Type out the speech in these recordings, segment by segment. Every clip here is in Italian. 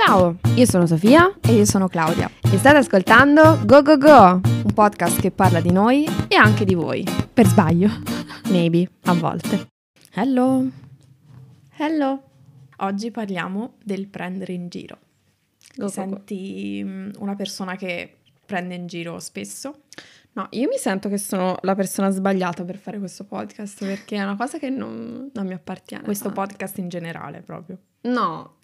Ciao, io sono Sofia e io sono Claudia e state ascoltando Go Go Go, un podcast che parla di noi e anche di voi. Per sbaglio. Maybe, a volte. Hello. Hello. Oggi parliamo del prendere in giro. Go, go, senti go. Mm, una persona che prende in giro spesso? No, io mi sento che sono la persona sbagliata per fare questo podcast perché è una cosa che non, non mi appartiene. Questo tanto. podcast in generale proprio. No,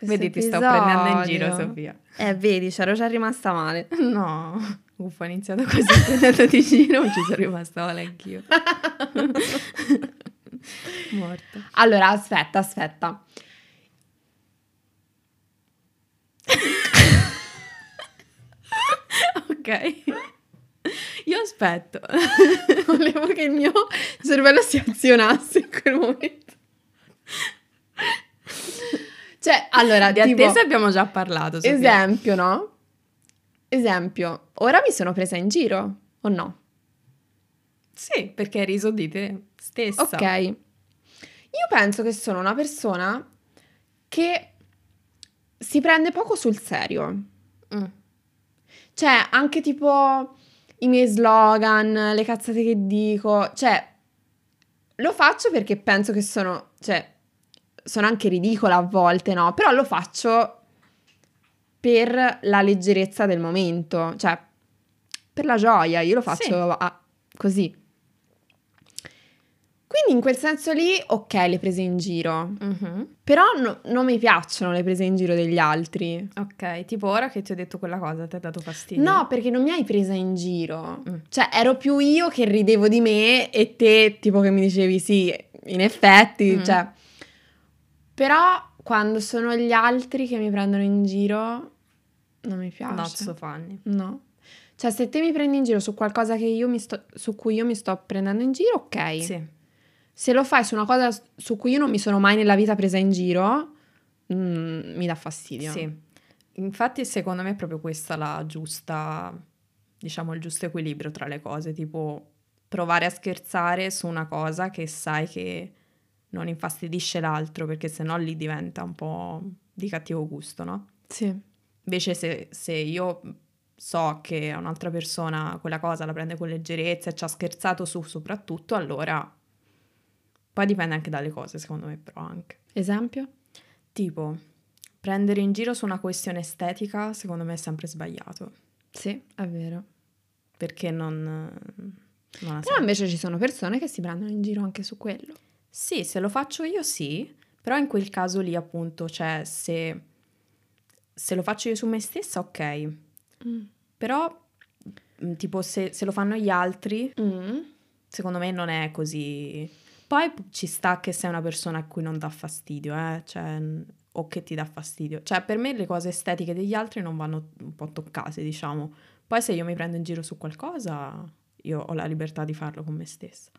Vedi, ti sto prendendo in giro, Sofia. Eh, vedi, c'ero già rimasta male. No, uffa, ho iniziato così prendendoti in giro, ci sono rimasta male anch'io. Morta. Allora, aspetta, aspetta. ok. Io aspetto. Volevo che il mio cervello si azionasse in quel momento. Cioè, allora, di tipo, attesa abbiamo già parlato. Sofia. Esempio, no? Esempio, ora mi sono presa in giro o no? Sì, perché hai riso di te stessa. Ok. Io penso che sono una persona che si prende poco sul serio. Mm. Cioè, anche tipo i miei slogan, le cazzate che dico, cioè, lo faccio perché penso che sono, cioè, sono anche ridicola a volte, no? Però lo faccio per la leggerezza del momento, cioè per la gioia, io lo faccio sì. a, così. Quindi in quel senso lì, ok, le prese in giro. Uh-huh. Però no, non mi piacciono le prese in giro degli altri. Ok, tipo ora che ti ho detto quella cosa, ti ha dato fastidio? No, perché non mi hai presa in giro. Mm. Cioè, ero più io che ridevo di me e te, tipo, che mi dicevi sì, in effetti, mm. cioè... Però quando sono gli altri che mi prendono in giro, non mi piace. Not so funny. No. Cioè, se te mi prendi in giro su qualcosa sto, su cui io mi sto prendendo in giro, ok. Sì. Se lo fai su una cosa su cui io non mi sono mai nella vita presa in giro, mm, mi dà fastidio. Sì. Infatti, secondo me è proprio questa la giusta, diciamo, il giusto equilibrio tra le cose. Tipo, provare a scherzare su una cosa che sai che non infastidisce l'altro perché sennò lì diventa un po' di cattivo gusto, no? Sì. Invece se, se io so che un'altra persona quella cosa la prende con leggerezza e ci ha scherzato su soprattutto, allora poi dipende anche dalle cose, secondo me, però anche. Esempio? Tipo, prendere in giro su una questione estetica, secondo me è sempre sbagliato. Sì, è vero. Perché non... non però invece ci sono persone che si prendono in giro anche su quello. Sì, se lo faccio io sì, però in quel caso lì appunto, cioè se, se lo faccio io su me stessa, ok. Mm. Però mm, tipo se, se, lo fanno gli altri, mm. secondo me non è così. Poi ci sta che sei una persona a cui non dà fastidio, eh? cioè, o che ti dà fastidio. Cioè, per me le cose estetiche degli altri non vanno un po' toccate, diciamo. Poi se io mi prendo in giro su qualcosa, io ho la libertà di farlo con me stessa.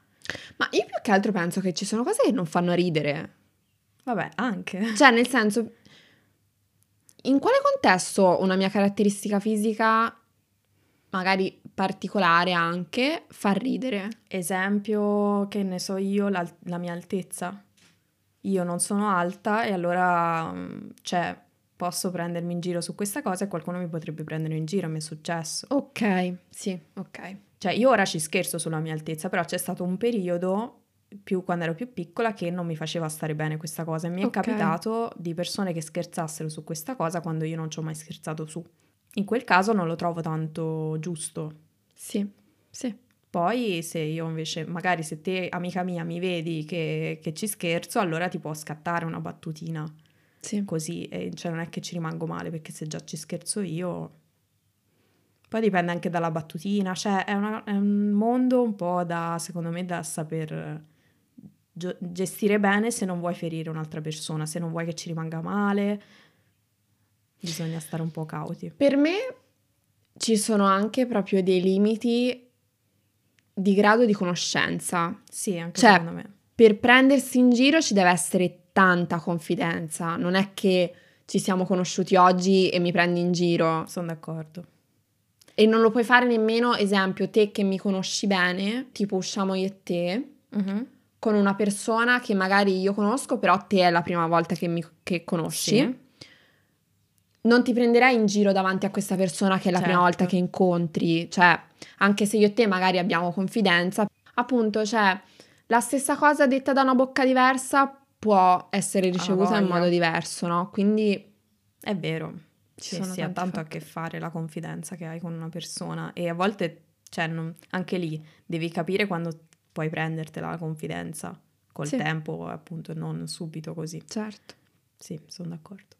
Ma io più che altro penso che ci sono cose che non fanno ridere. Vabbè, anche. Cioè, nel senso, in quale contesto una mia caratteristica fisica, magari particolare anche, fa ridere? Esempio, che ne so io, la, la mia altezza. Io non sono alta e allora, cioè, posso prendermi in giro su questa cosa e qualcuno mi potrebbe prendere in giro, mi è successo. Ok, sì, ok. Cioè, io ora ci scherzo sulla mia altezza, però c'è stato un periodo, più, quando ero più piccola, che non mi faceva stare bene questa cosa. E mi okay. è capitato di persone che scherzassero su questa cosa quando io non ci ho mai scherzato su. In quel caso non lo trovo tanto giusto. Sì, sì. Poi se io invece, magari se te, amica mia, mi vedi che, che ci scherzo, allora ti può scattare una battutina. Sì. Così, e cioè non è che ci rimango male, perché se già ci scherzo io poi dipende anche dalla battutina, cioè è, una, è un mondo un po' da, secondo me, da saper gio- gestire bene se non vuoi ferire un'altra persona, se non vuoi che ci rimanga male, bisogna stare un po' cauti. Per me ci sono anche proprio dei limiti di grado di conoscenza. Sì, anche cioè, secondo me. Per prendersi in giro ci deve essere tanta confidenza, non è che ci siamo conosciuti oggi e mi prendi in giro. Sono d'accordo. E non lo puoi fare nemmeno, esempio, te che mi conosci bene, tipo usciamo io e te, uh-huh. con una persona che magari io conosco, però te è la prima volta che mi che conosci. Sì. non ti prenderai in giro davanti a questa persona che è la certo. prima volta che incontri, cioè anche se io e te magari abbiamo confidenza, appunto, cioè la stessa cosa detta da una bocca diversa può essere ricevuta in modo diverso, no? Quindi è vero. Ci sì, sì, ha tanto fatti. a che fare la confidenza che hai con una persona e a volte, cioè, non, anche lì devi capire quando puoi prendertela la confidenza col sì. tempo, appunto, non subito così. Certo. Sì, sono d'accordo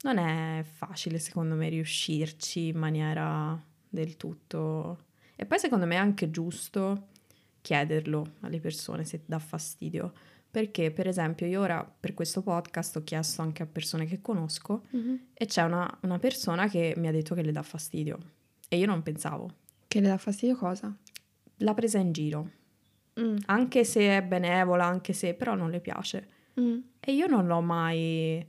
non è facile secondo me riuscirci in maniera del tutto... E poi secondo me è anche giusto chiederlo alle persone se dà fastidio. Perché, per esempio, io ora per questo podcast ho chiesto anche a persone che conosco mm-hmm. e c'è una, una, persona che mi ha detto che le dà fastidio. E io non pensavo. Che le dà fastidio cosa? L'ha presa in giro. Mm. Anche se è benevola, anche se... però non le piace. Mm. E io non l'ho mai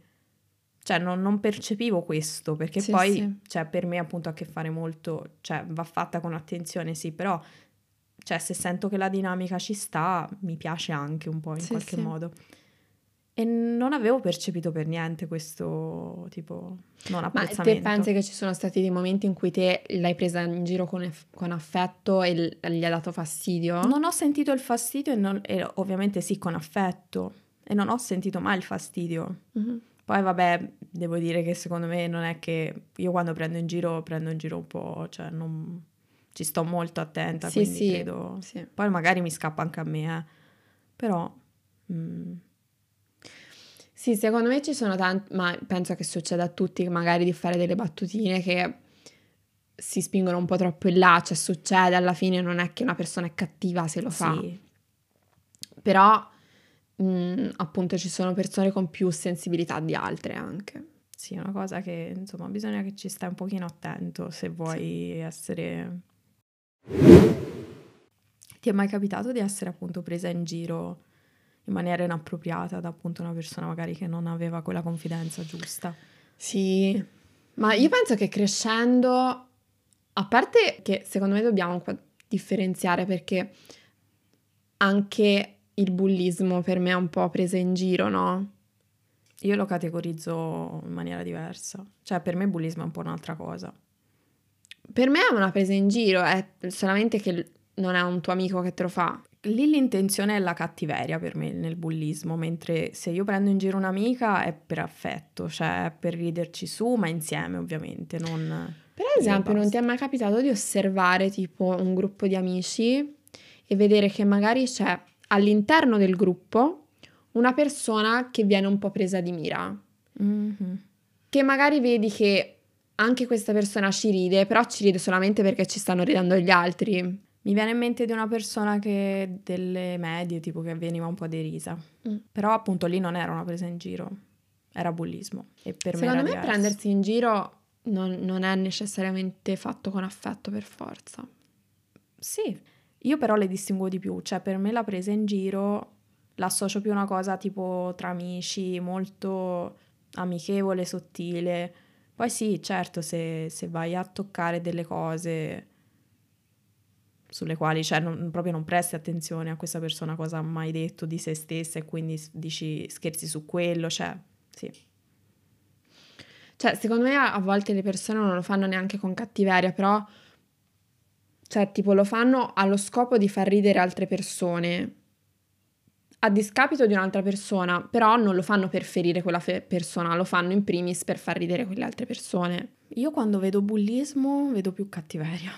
cioè non, non, percepivo questo perché sì, poi sì. Cioè, per me appunto ha a che fare molto, cioè va fatta con attenzione sì, però cioè, se sento che la dinamica ci sta mi piace anche un po' in sì, qualche modo. E non avevo percepito per niente questo tipo non apprezzamento. Ma te pensi che ci sono stati dei momenti in cui te l'hai presa in giro con, con affetto e l- gli ha dato fastidio? Non ho sentito il fastidio e, non, e, ovviamente sì con affetto e non ho sentito mai il fastidio. Mm-hmm. Poi vabbè, devo dire che secondo me non è che io quando prendo in giro prendo in giro un po', cioè non ci sto molto attenta, sì, quindi sì, credo... Sì. Poi magari mi scappa anche a me, eh. Però... Mm. Sì, secondo me ci sono tanti, ma penso che succeda a tutti magari di fare delle battutine che si spingono un po' troppo in là, cioè succede alla fine, non è che una persona è cattiva se lo fa. Sì. Però mh, mm, appunto ci sono persone con più sensibilità di altre anche. Sì, è una cosa che insomma bisogna che ci stai un pochino attento se vuoi sì. essere... Ti è mai capitato di essere appunto presa in giro in maniera inappropriata da appunto una persona magari che non aveva quella confidenza giusta? Sì, ma io penso che crescendo, a parte che secondo me dobbiamo differenziare perché anche il bullismo per me è un po' presa in giro, no? Io lo categorizzo in maniera diversa. Cioè, per me il bullismo è un po' un'altra cosa. Per me è una presa in giro, è solamente che non è un tuo amico che te lo fa. Lì l'intenzione è la cattiveria per me nel bullismo, mentre se io prendo in giro un'amica è per affetto, cioè per riderci su, ma insieme ovviamente, non... Per esempio, non ti è mai capitato di osservare tipo un gruppo di amici e vedere che magari c'è all'interno del gruppo una persona che viene un po' presa di mira. Mm-hmm. Che magari vedi che anche questa persona ci ride, però ci ride solamente perché ci stanno ridendo gli altri. Mi viene in mente di una persona che delle medie, tipo che veniva un po' derisa. Mm. Però appunto lì non era una presa in giro, era bullismo. E per Secondo me, me prendersi in giro non, non è necessariamente fatto con affetto per forza. Sì, io però le distinguo di più, cioè per me la presa in giro l'associo più a una cosa tipo tra amici, molto amichevole, sottile. Poi sì, certo, se, se vai a toccare delle cose sulle quali cioè, non, proprio non presti attenzione a questa persona cosa ha mai detto di se stessa e quindi dici scherzi su quello, cioè sì. Cioè, secondo me a volte le persone non lo fanno neanche con cattiveria, però cioè, tipo, lo fanno allo scopo di far ridere altre persone, a discapito di un'altra persona, però non lo fanno per ferire quella fe- persona, lo fanno in primis per far ridere quelle altre persone. Io quando vedo bullismo vedo più cattiveria.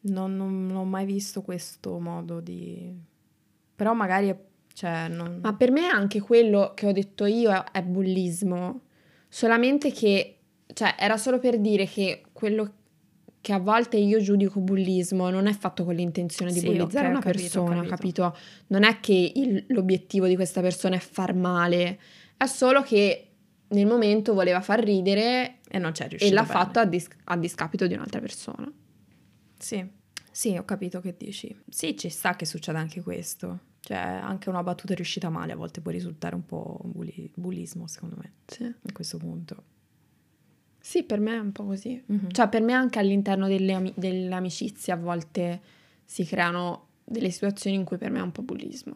Non, non, non ho mai visto questo modo di... Però magari... Cioè, non... Ma per me anche quello che ho detto io è, è bullismo. Solamente che... Cioè, era solo per dire che quello che a volte io giudico bullismo non è fatto con l'intenzione di sì, bullizzare okay, una capito, persona, capito. capito? Non è che il, l'obiettivo di questa persona è far male, è solo che nel momento voleva far ridere e non c'è riuscito. E l'ha bene. fatto a, dis- a discapito di un'altra persona. Sì, sì, ho capito che dici. Sì, ci sta che succeda anche questo. Cioè, anche una battuta riuscita male a volte può risultare un po' bulli- bullismo, secondo me. Sì. A questo punto. Sì, per me è un po' così. Mm-hmm. Cioè, per me anche all'interno delle, am- delle amicizie a volte si creano delle situazioni in cui per me è un po' bullismo.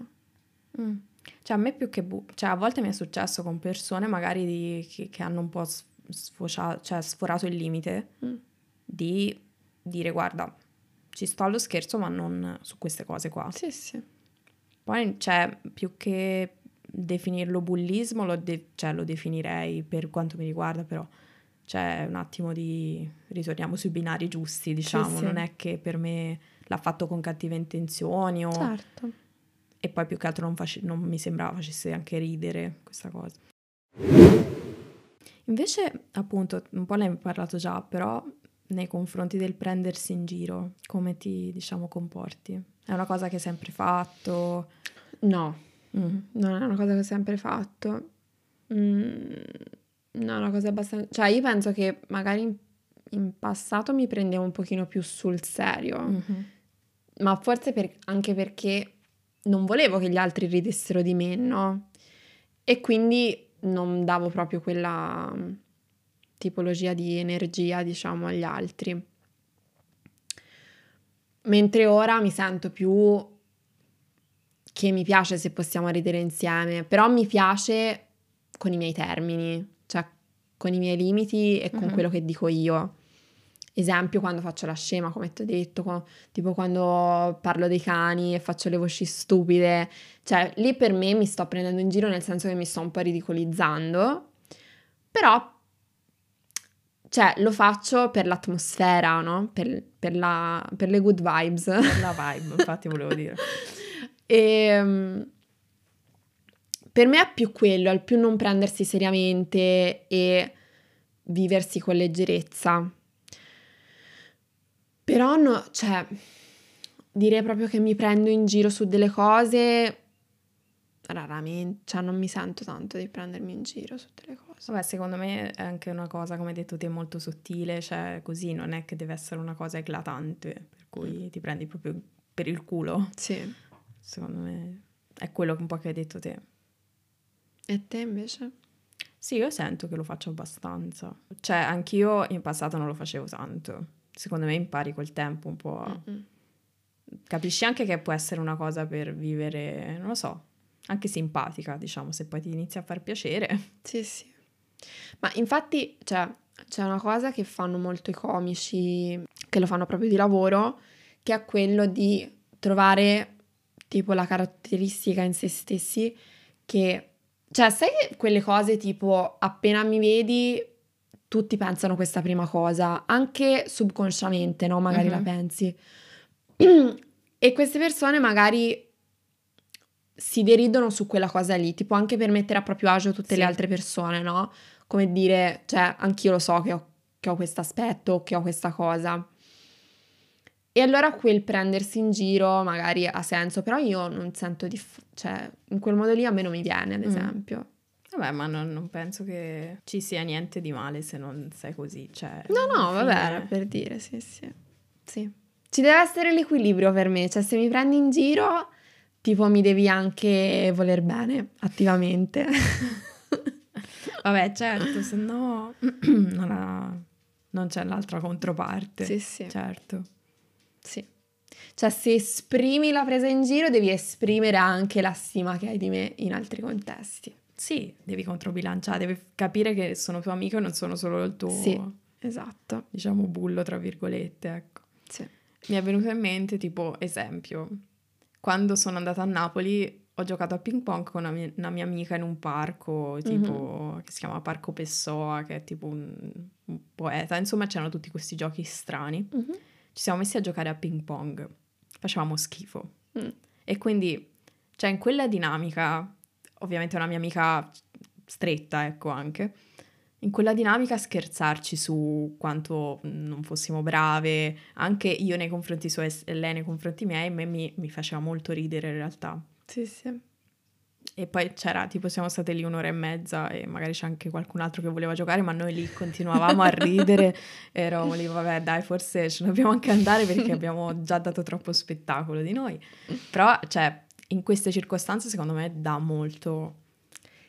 Mm. Cioè, a me più che... Bu- cioè, a volte mi è successo con persone magari di, che, che, hanno un po' sfocia- cioè, sforato il limite mm. di dire, guarda, ci sto allo scherzo, ma non su queste cose qua. Sì, sì. Poi, cioè, più che definirlo bullismo, lo, de- cioè, lo definirei per quanto mi riguarda, però cioè un attimo di ritorniamo sui binari giusti, diciamo, sì, sì. non è che per me l'ha fatto con cattive intenzioni o... Certo. E poi più che altro non, face... non mi sembrava facesse anche ridere questa cosa. Invece, appunto, un po' ne hai parlato già, però nei confronti del prendersi in giro, come ti, diciamo, comporti? È una cosa che hai sempre fatto? No, mm. non è una cosa che ho sempre fatto. Mm, no, una cosa abbastanza... Cioè, io penso che magari in, in passato mi prendevo un pochino più sul serio, mm-hmm. ma forse per, anche perché non volevo che gli altri ridessero di me, no? E quindi non davo proprio quella mm, tipologia di energia, diciamo, agli altri. Mentre ora mi sento più che mi piace se possiamo ridere insieme, però mi piace con i miei termini, con i miei limiti e con uh-huh. quello che dico io. Esempio quando faccio la scema, come ti ho detto, con, tipo quando parlo dei cani e faccio le voci stupide, cioè lì per me mi sto prendendo in giro nel senso che mi sto un po' ridicolizzando, però cioè lo faccio per l'atmosfera, no? Per, per, la, per le good vibes. Per la vibe, infatti volevo dire. e, ehm, per me è più quello, il più non prendersi seriamente e viversi con leggerezza. Però no, cioè, direi proprio che mi prendo in giro su delle cose raramente, cioè non mi sento tanto di prendermi in giro su delle cose. Vabbè, secondo me è anche una cosa, come hai detto te, molto sottile, cioè così non è che deve essere una cosa eclatante, per cui ti prendi proprio per il culo. Sì. Secondo me è quello un po' che hai detto te. E te invece? Sì, io sento che lo faccio abbastanza. Cioè, anch'io in passato non lo facevo tanto. Secondo me impari col tempo un po'. Mm-mm. Capisci anche che può essere una cosa per vivere, non lo so, anche simpatica, diciamo, se poi ti inizia a far piacere. Sì, sì. Ma infatti, cioè, c'è una cosa che fanno molto i comici, che lo fanno proprio di lavoro, che è quello di trovare tipo la caratteristica in se stessi che cioè, sai quelle cose tipo appena mi vedi, tutti pensano questa prima cosa, anche subconsciamente, no? Magari uh-huh. la mhm. pensi. e queste persone magari si deridono su quella cosa lì, tipo anche per mettere a proprio agio tutte sì. le altre persone, no? Come dire, cioè, anch'io lo so che ho, che ho questo aspetto, che ho questa cosa. E allora quel prendersi in giro magari ha senso, però io non sento di... F- cioè, in quel modo lì a me non mi viene, ad mm. esempio. Mm. Vabbè, ma non, non, penso che ci sia niente di male se non sei così, cioè... No, no, fine... vabbè, era per dire, sì, sì. Sì. Ci deve essere l'equilibrio per me, cioè se mi prendi in giro, tipo mi devi anche voler bene, attivamente. vabbè, certo, se no non, ha... non c'è l'altra controparte. Sì, sì. Certo. Sì. Cioè, se esprimi la presa in giro, devi esprimere anche la stima che hai di me in altri contesti. Sì, devi controbilanciare, devi capire che sono tuo amico e non sono solo il tuo... Sì, esatto. Diciamo bullo, tra virgolette, ecco. Sì. Mi è venuto in mente, tipo, esempio, quando sono andata a Napoli ho giocato a ping pong con una mia, una mia amica in un parco, tipo, mm-hmm. che si chiama Parco Pessoa, che è tipo un, un poeta. Insomma, c'erano tutti questi giochi strani. Mm-hmm ci siamo messi a giocare a ping pong. Facevamo schifo. Mm. E quindi, cioè, in quella dinamica, ovviamente una mia amica stretta, ecco anche, in quella dinamica scherzarci su quanto non fossimo brave, anche io nei confronti suoi e lei nei confronti miei, a me mi, mi faceva molto ridere in realtà. Sì, sì. E poi c'era, tipo, siamo state lì un'ora e mezza e magari c'è anche qualcun altro che voleva giocare, ma noi lì continuavamo a ridere. Eravamo lì, vabbè, dai, forse ce ne dobbiamo anche andare perché abbiamo già dato troppo spettacolo di noi. Però, cioè, in queste circostanze, secondo me, dà molto.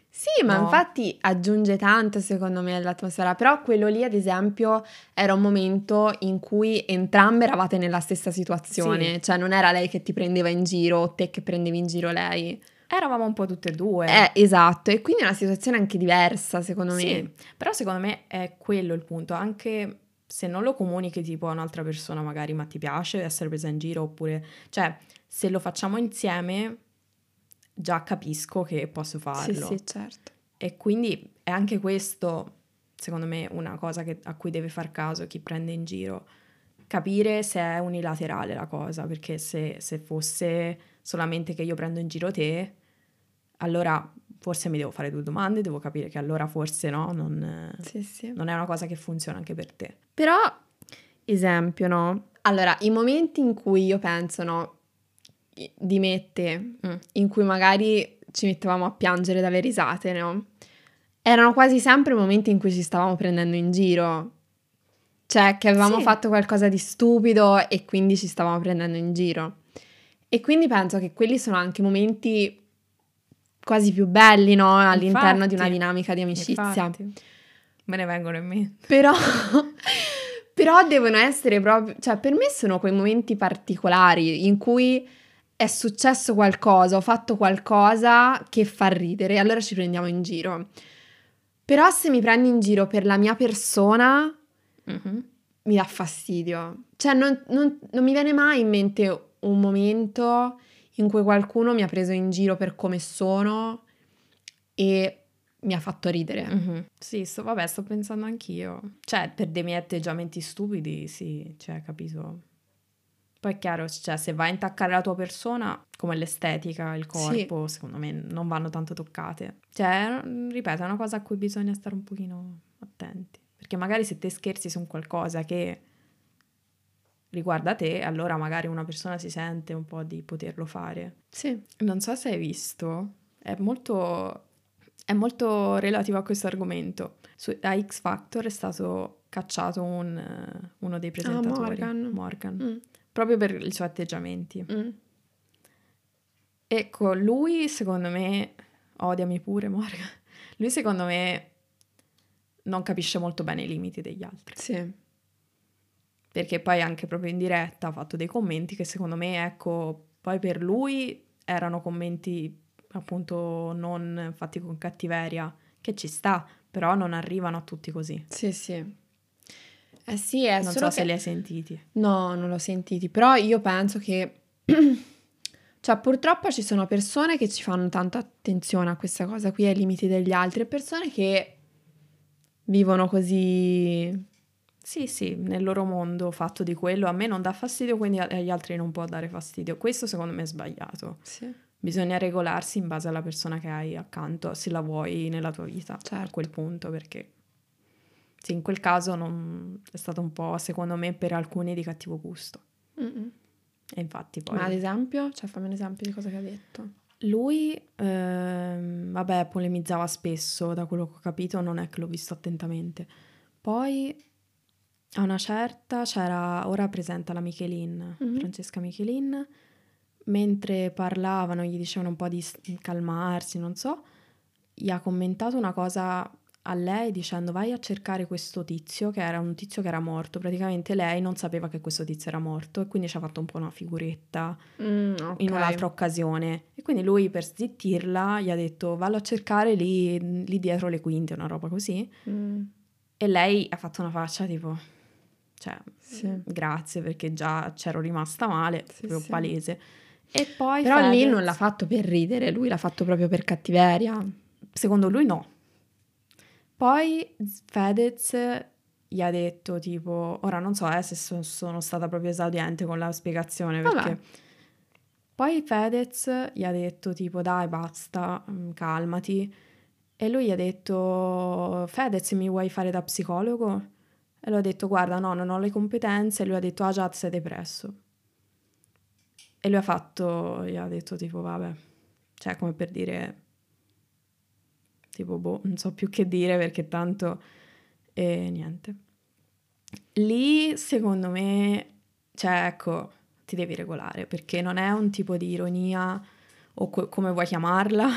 Sì, ma no. infatti aggiunge tanto secondo me all'atmosfera, però quello lì ad esempio era un momento in cui entrambe eravate nella stessa situazione, sì. cioè non era lei che ti prendeva in giro o te che prendevi in giro lei. Eravamo un po' tutte e due. Eh, esatto, e quindi è una situazione anche diversa, secondo me. Sì, però secondo me è quello il punto, anche se non lo comunichi tipo a un'altra persona magari, ma ti piace essere presa in giro oppure... Cioè, se lo facciamo insieme, già capisco che posso farlo. Sì, sì, certo. E quindi è anche questo, secondo me, una cosa che, a cui deve far caso chi prende in giro. Capire se è unilaterale la cosa, perché se, se fosse solamente che io prendo in giro te, allora forse mi devo fare due domande, devo capire che allora forse no, non, sì, sì. non è una cosa che funziona anche per te. Però, esempio, no? Allora, i momenti in cui io penso, no, di me te, mm. in cui magari ci mettevamo a piangere dalle risate, no? Erano quasi sempre momenti in cui ci stavamo prendendo in giro. Cioè, che avevamo sì. fatto qualcosa di stupido e quindi ci stavamo prendendo in giro. E quindi penso che quelli sono anche momenti quasi più belli, no? All'interno infatti, di una dinamica di amicizia. Infatti. Me ne vengono in mente. Però, però devono essere proprio, cioè per me sono quei momenti particolari in cui è successo qualcosa, ho fatto qualcosa che fa ridere, allora ci prendiamo in giro. Però se mi prendi in giro per la mia persona, mm-hmm. mi dà fastidio. Cioè non, non, non mi viene mai in mente un momento in cui qualcuno mi ha preso in giro per come sono e mi ha fatto ridere. Mm-hmm. Sì, sto, vabbè, sto pensando anch'io. Cioè, per dei miei atteggiamenti stupidi, sì, cioè, capito. Poi è chiaro, cioè, se vai a intaccare la tua persona, come l'estetica, il corpo, sì. secondo me non vanno tanto toccate. Cioè, ripeto, è una cosa a cui bisogna stare un pochino attenti. Perché magari se te scherzi su qualcosa che riguarda te, allora magari una persona si sente un po' di poterlo fare. Sì. Non so se hai visto, è molto, è molto relativo a questo argomento. Su, a X Factor è stato cacciato un, uno dei ah, presentatori, ah, Morgan, Morgan mm. proprio per i suoi atteggiamenti. Mm. Ecco, lui secondo me, odiami pure Morgan, lui secondo me non capisce molto bene i limiti degli altri. Sì perché poi anche proprio in diretta ha fatto dei commenti che secondo me, ecco, poi per lui erano commenti appunto non fatti con cattiveria, che ci sta, però non arrivano a tutti così. Sì, sì. Eh sì, è non so se li hai sentiti. No, non l'ho sentiti, però io penso che cioè purtroppo ci sono persone che ci fanno tanta attenzione a questa cosa qui ai limiti degli altri e persone che vivono così sì, sì, nel loro mondo fatto di quello a me non dà fastidio, quindi agli altri non può dare fastidio. Questo secondo me è sbagliato. Sì. Bisogna regolarsi in base alla persona che hai accanto, se la vuoi nella tua vita certo. a quel punto, perché sì, in quel caso non... è stato un po', secondo me, per alcuni di cattivo gusto. Mm-mm. E infatti poi... Ma ad esempio? Cioè fammi un esempio di cosa che ha detto. Lui, ehm, vabbè, polemizzava spesso, da quello che ho capito, non è che l'ho visto attentamente. Poi a una certa c'era, ora presenta la Michelin, mm-hmm. Francesca Michelin, mentre parlavano, gli dicevano un po' di calmarsi, non so, gli ha commentato una cosa a lei dicendo vai a cercare questo tizio che era un tizio che era morto praticamente lei non sapeva che questo tizio era morto e quindi ci ha fatto un po' una figuretta mm, okay. in un'altra occasione e quindi lui per zittirla gli ha detto vallo a cercare lì, lì dietro le quinte una roba così mm. e lei ha fatto una faccia tipo cioè, sì. grazie perché già c'ero rimasta male, sì, proprio sì. palese. E poi Però Fedez... lì non l'ha fatto per ridere, lui l'ha fatto proprio per cattiveria. Secondo lui no. Poi Fedez gli ha detto tipo, ora non so eh, se sono, sono stata proprio esaudiente con la spiegazione perché... Vabbè. Poi Fedez gli ha detto tipo dai basta, mm, calmati. E lui gli ha detto Fedez mi vuoi fare da psicologo? E lui ha detto, guarda, no, non ho le competenze. E lui ha detto, ah già, sei depresso. E lui ha fatto, gli ha detto tipo, vabbè, cioè come per dire, tipo, boh, non so più che dire perché tanto, e niente. Lì, secondo me, cioè, ecco, ti devi regolare perché non è un tipo di ironia o co- come vuoi chiamarla,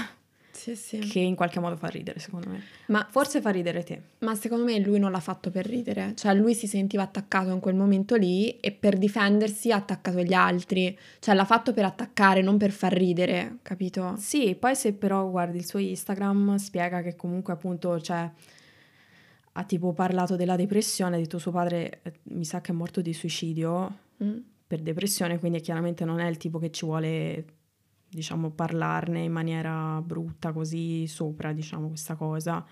sì, sì. che in qualche modo fa ridere, secondo me. Ma forse fa ridere te. Ma secondo me lui non l'ha fatto per ridere, cioè lui si sentiva attaccato in quel momento lì e per difendersi ha attaccato gli altri, cioè l'ha fatto per attaccare, non per far ridere, capito? Sì, poi se però guardi il suo Instagram spiega che comunque appunto, cioè ha tipo parlato della depressione, ha detto suo padre eh, mi sa che è morto di suicidio mm. per depressione, quindi chiaramente non è il tipo che ci vuole diciamo, parlarne in maniera brutta così sopra, diciamo, questa cosa.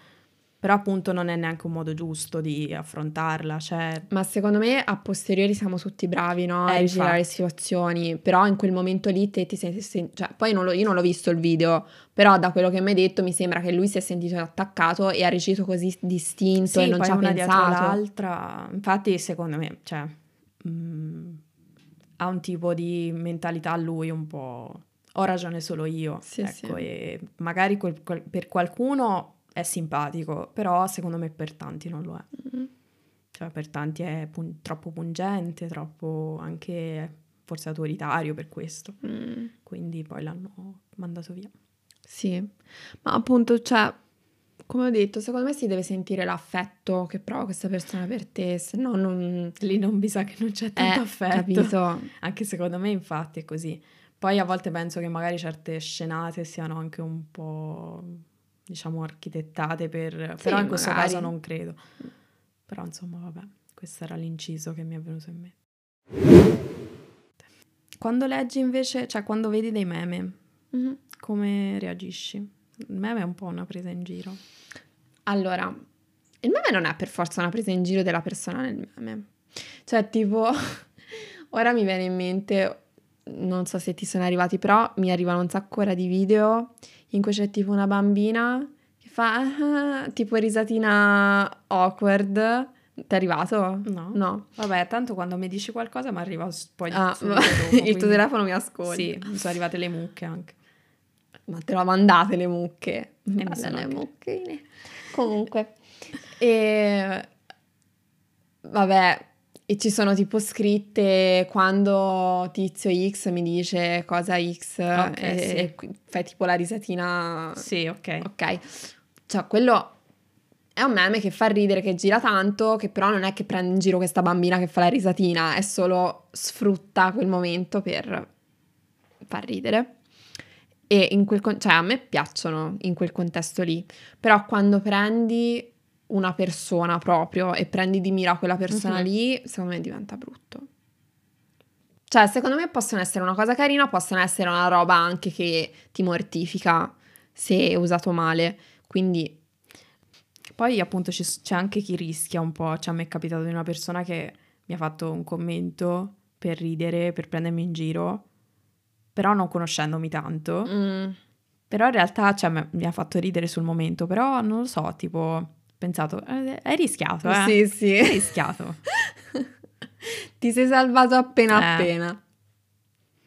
Però appunto non è neanche un modo giusto di affrontarla, cioè... Ma secondo me a posteriori siamo tutti bravi, no? Eh, a girare situazioni, però in quel momento lì te ti senti... Cioè, poi non lo, io non l'ho visto il video, però da quello che mi hai detto mi sembra che lui si è sentito attaccato e ha reagito così distinto sì, e non ci ha una pensato. l'altra, infatti secondo me, cioè... Mh, mm, ha un tipo di mentalità lui un po' ho ragione solo io. Sì, ecco, sì. E magari quel, quel, per qualcuno è simpatico, però secondo me per tanti non lo è. Mm-hmm. Cioè per tanti è pun- troppo pungente, troppo anche forse autoritario per questo. Mm. Quindi poi l'hanno mandato via. Sì, ma appunto, cioè, come ho detto, secondo me si deve sentire l'affetto che prova questa persona per te, se no non... Lì non mi sa che non c'è tanto eh, affetto. Capito. Anche secondo me infatti è così. Poi a volte penso che magari certe scenate siano anche un po', diciamo, architettate per... Sì, però in questo magari. caso non credo. Però insomma, vabbè, questo era l'inciso che mi è venuto in me. Quando leggi invece, cioè quando vedi dei meme, mm-hmm. come reagisci? Il meme è un po' una presa in giro. Allora, il meme non è per forza una presa in giro della persona nel meme. Cioè, tipo, ora mi viene in mente non so se ti sono arrivati, però mi arrivano un sacco ora di video in cui c'è tipo una bambina che fa ah, tipo risatina awkward. Ti è arrivato? No. no. Vabbè, tanto quando mi dici qualcosa mi arriva poi ah, dopo, il tuo telefono mi ascolta. Sì, mi sono arrivate le mucche anche. Ma te lo mandate le mucche? E le mucche. Comunque. E... Vabbè, e ci sono tipo scritte quando tizio X mi dice cosa X okay, e, sì. e, fai tipo la risatina. Sì, ok. Ok. Cioè, quello è un meme che fa ridere, che gira tanto, che però non è che prende in giro questa bambina che fa la risatina, è solo sfrutta quel momento per far ridere. E in quel con- cioè a me piacciono in quel contesto lì, però quando prendi una persona proprio e prendi di mira quella persona uh-huh. lì, secondo me diventa brutto. Cioè, secondo me possono essere una cosa carina, possono essere una roba anche che ti mortifica se usato male. Quindi poi appunto c'è, c'è anche chi rischia un po', cioè a me è capitato di una persona che mi ha fatto un commento per ridere, per prendermi in giro, però non conoscendomi tanto. Mm. Però in realtà cioè, mi ha fatto ridere sul momento, però non lo so, tipo pensato, eh, hai rischiato, eh? Sì, sì. Hai rischiato. Ti sei salvato appena eh. appena.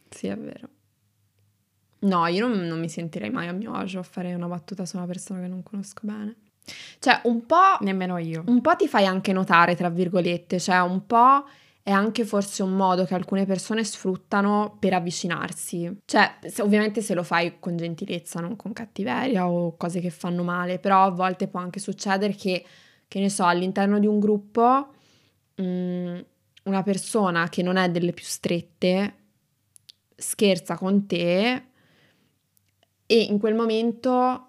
Sì, è vero. No, io non, non, mi sentirei mai a mio agio a fare una battuta su una persona che non conosco bene. Cioè, un po'... Nemmeno io. Un po' ti fai anche notare, tra virgolette, cioè un po' è anche forse un modo che alcune persone sfruttano per avvicinarsi. Cioè, se, ovviamente se lo fai con gentilezza, non con cattiveria o cose che fanno male, però a volte può anche succedere che, che ne so, all'interno di un gruppo mh, mm, una persona che non è delle più strette scherza con te e in quel momento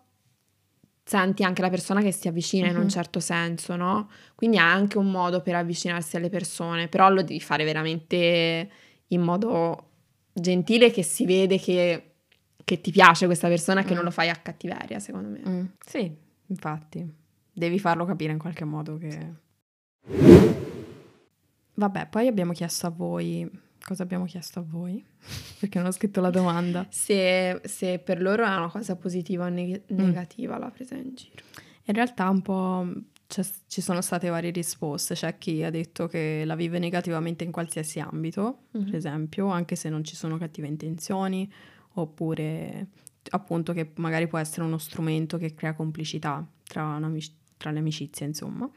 senti anche la persona che si avvicina uh-huh. in un certo senso, no? Quindi è anche un modo per avvicinarsi alle persone, però lo devi fare veramente in modo gentile che si vede che, che ti piace questa persona, mm. che non lo fai a cattiveria, secondo me. Mm. Sì, infatti. Devi farlo capire in qualche modo che... Vabbè, poi abbiamo chiesto a voi Cosa abbiamo chiesto a voi? Perché non ho scritto la domanda. se, se, per loro è una cosa positiva o neg- mm. negativa mm. la presa in giro. In realtà un po' ci sono state varie risposte. C'è chi ha detto che la vive negativamente in qualsiasi ambito, mm-hmm. per esempio, anche se non ci sono cattive intenzioni, oppure appunto che magari può essere uno strumento che crea complicità tra, tra le amicizie, insomma.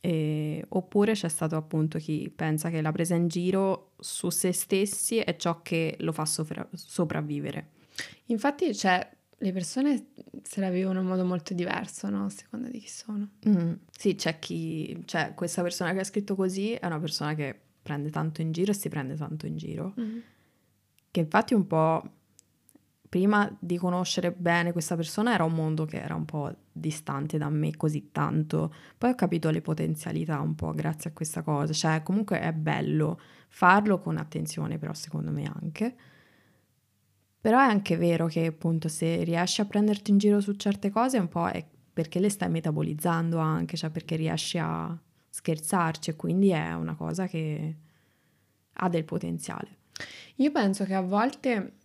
E, oppure c'è stato appunto chi pensa che la presa in giro su se stessi è ciò che lo fa sopra- sopravvivere. Infatti c'è le persone se la vivono in modo molto diverso, no? A seconda di chi sono. Mm. Sì, c'è chi... Cioè, questa persona che ha scritto così è una persona che prende tanto in giro e si prende tanto in giro. Mm. Che infatti un po'... Prima di conoscere bene questa persona era un mondo che era un po' distante da me così tanto. Poi ho capito le potenzialità un po' grazie a questa cosa. Cioè, comunque è bello farlo con attenzione, però secondo me anche. Però è anche vero che appunto se riesci a prenderti in giro su certe cose un po' è perché le stai metabolizzando anche, cioè perché riesci a scherzarci e quindi è una cosa che ha del potenziale. Io penso che a volte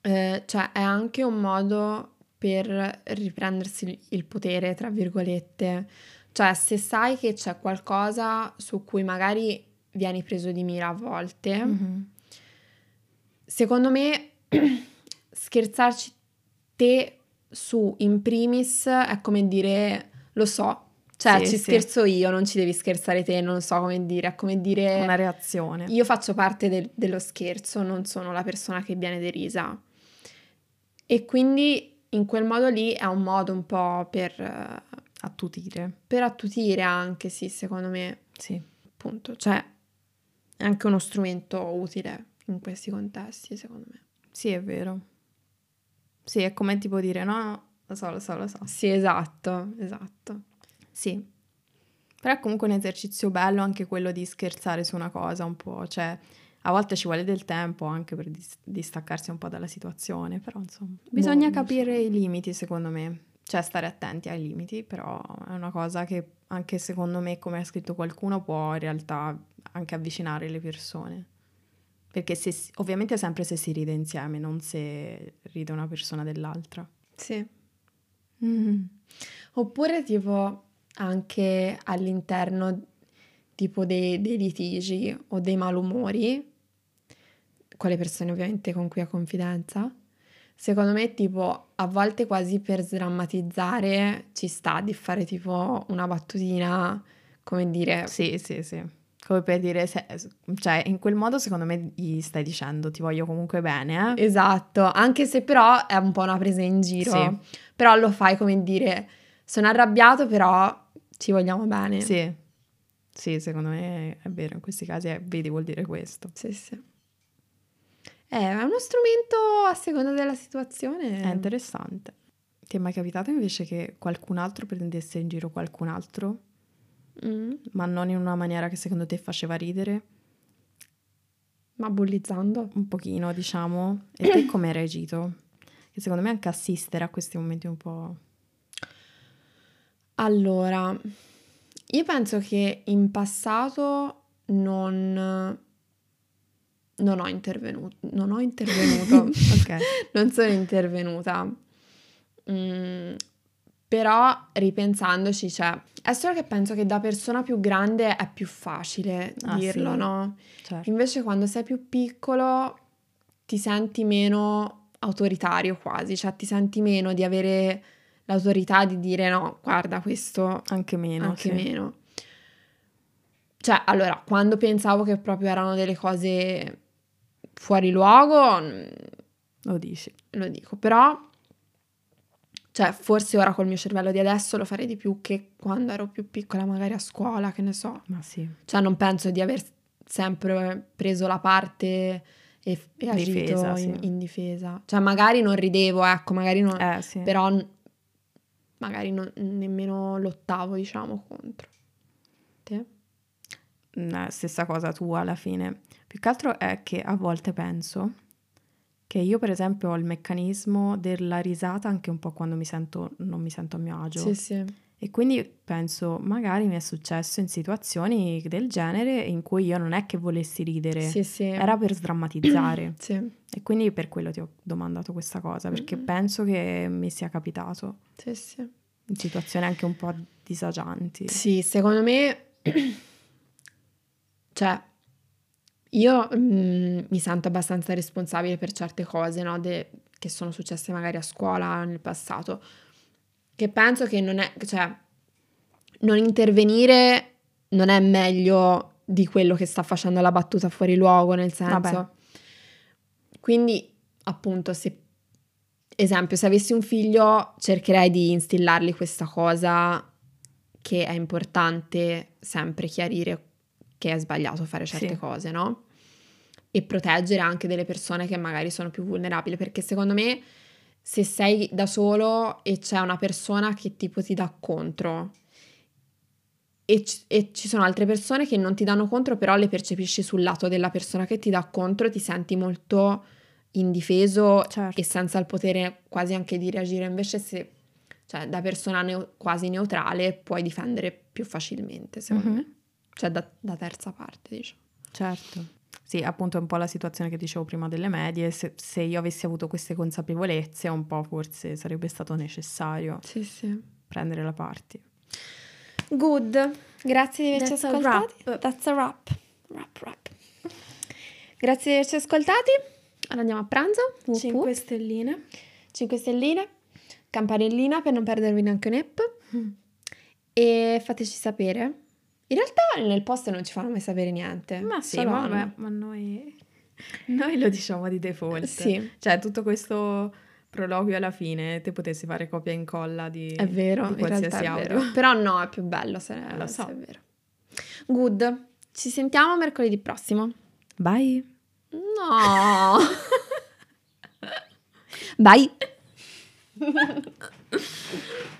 eh, cioè è anche un modo per riprendersi il potere, tra virgolette. Cioè, se sai che c'è qualcosa su cui magari vieni preso di mira a volte, mm-hmm secondo me scherzarci te su in primis è come dire lo so, cioè sì, ci sì. scherzo io, non ci devi scherzare te, non so come dire, è come dire... Una reazione. Io faccio parte del, dello scherzo, non sono la persona che viene derisa. E quindi in quel modo lì è un modo un po' per... Attutire. Per attutire anche, sì, secondo me. Sì. Appunto, cioè è anche uno strumento utile in questi contesti, secondo me. Sì, è vero. Sì, è come tipo dire no, lo so, lo so, lo so. Sì, esatto, esatto. Sì. Però è comunque un esercizio bello anche quello di scherzare su una cosa un po', cioè a volte ci vuole del tempo anche per dis- distaccarsi un po' dalla situazione, però insomma, bisogna boh, capire so. i limiti secondo me, cioè stare attenti ai limiti, però è una cosa che anche secondo me, come ha scritto qualcuno, può in realtà anche avvicinare le persone. Perché se, ovviamente sempre se si ride insieme, non se ride una persona dell'altra. Sì. Mm-hmm. Oppure tipo anche all'interno tipo dei, dei litigi o dei malumori, con le persone ovviamente con cui ha confidenza, secondo me tipo a volte quasi per sdrammatizzare ci sta di fare tipo una battutina, come dire... Sì, sì, sì come per dire, se, cioè in quel modo secondo me gli stai dicendo ti voglio comunque bene. Eh? Esatto, anche se però è un po' una presa in giro. Sì. Però lo fai come dire, sono arrabbiato però ci vogliamo bene. Sì, sì, secondo me è vero, in questi casi è, vedi vuol dire questo. Sì, sì. Eh, è uno strumento a seconda della situazione. È interessante. Ti è mai capitato invece che qualcun altro prendesse in giro qualcun altro? mm. ma non in una maniera che secondo te faceva ridere. Ma bullizzando? Un pochino, diciamo. E te come hai reagito? Che secondo me anche assistere a questi momenti un po'... Allora, io penso che in passato non... Non ho intervenuto. Non ho intervenuto. ok. Non sono intervenuta. Mm, però ripensandoci, cioè, è solo che penso che da persona più grande è più facile ah, dirlo, sì? no? Certo. Invece quando sei più piccolo ti senti meno autoritario quasi, cioè ti senti meno di avere l'autorità di dire no, guarda questo anche meno. Anche sì. meno. Cioè, allora, quando pensavo che proprio erano delle cose fuori luogo, lo dici. Lo dico, però cioè, forse ora col mio cervello di adesso lo farei di più che quando ero più piccola, magari a scuola, che ne so. Ma sì. Cioè, non penso di aver sempre preso la parte e, e agito difesa, in, sì. in, difesa. Cioè, magari non ridevo, ecco, magari non... Eh, sì. Però magari non, nemmeno lottavo, diciamo, contro. Te? No, stessa cosa tua alla fine. Più che altro è che a volte penso che io per esempio ho il meccanismo della risata anche un po' quando mi sento, non mi sento a mio agio. Sì, sì. E quindi penso, magari mi è successo in situazioni del genere in cui io non è che volessi ridere, sì, sì. era per sdrammatizzare. sì. E quindi per quello ti ho domandato questa cosa, perché mm-hmm. penso che mi sia capitato. Sì, sì. In situazioni anche un po' disagianti. Sì, secondo me... cioè, io mm, mi sento abbastanza responsabile per certe cose, no? De- che sono successe magari a scuola nel passato, che penso che non è, cioè, non intervenire non è meglio di quello che sta facendo la battuta fuori luogo, nel senso. Vabbè. Quindi, appunto, se esempio, se avessi un figlio, cercherei di instillargli questa cosa che è importante sempre chiarire che è sbagliato fare certe sì. cose, no? E proteggere anche delle persone che magari sono più vulnerabili, perché secondo me se sei da solo e c'è una persona che tipo ti dà contro e, c- e, ci sono altre persone che non ti danno contro, però le percepisci sul lato della persona che ti dà contro e ti senti molto indifeso certo. e senza il potere quasi anche di reagire. Invece se, cioè, da persona neo- quasi neutrale puoi difendere più facilmente, secondo mm-hmm. me. Cioè da, da terza parte, diciamo. Certo. Sì, appunto è un po' la situazione che dicevo prima delle medie, se, se, io avessi avuto queste consapevolezze un po' forse sarebbe stato necessario sì, sì. prendere la parte. Good, grazie di averci That's ascoltati. A That's a wrap. Wrap, wrap. Grazie di averci ascoltati. Ora andiamo a pranzo. 5 stelline. 5 stelline. Campanellina per non perdervi neanche un app. Mm. E fateci sapere in realtà nel post non ci fanno mai sapere niente. Ma sì, vabbè, ma noi, noi lo diciamo di default. Sì. Cioè, tutto questo proloquio alla fine, te potessi fare copia e incolla di, è vero, di qualsiasi audio. Vero. Però no, è più bello se, eh, lo so. se è vero. Good. Ci sentiamo mercoledì prossimo. Bye. No. Bye.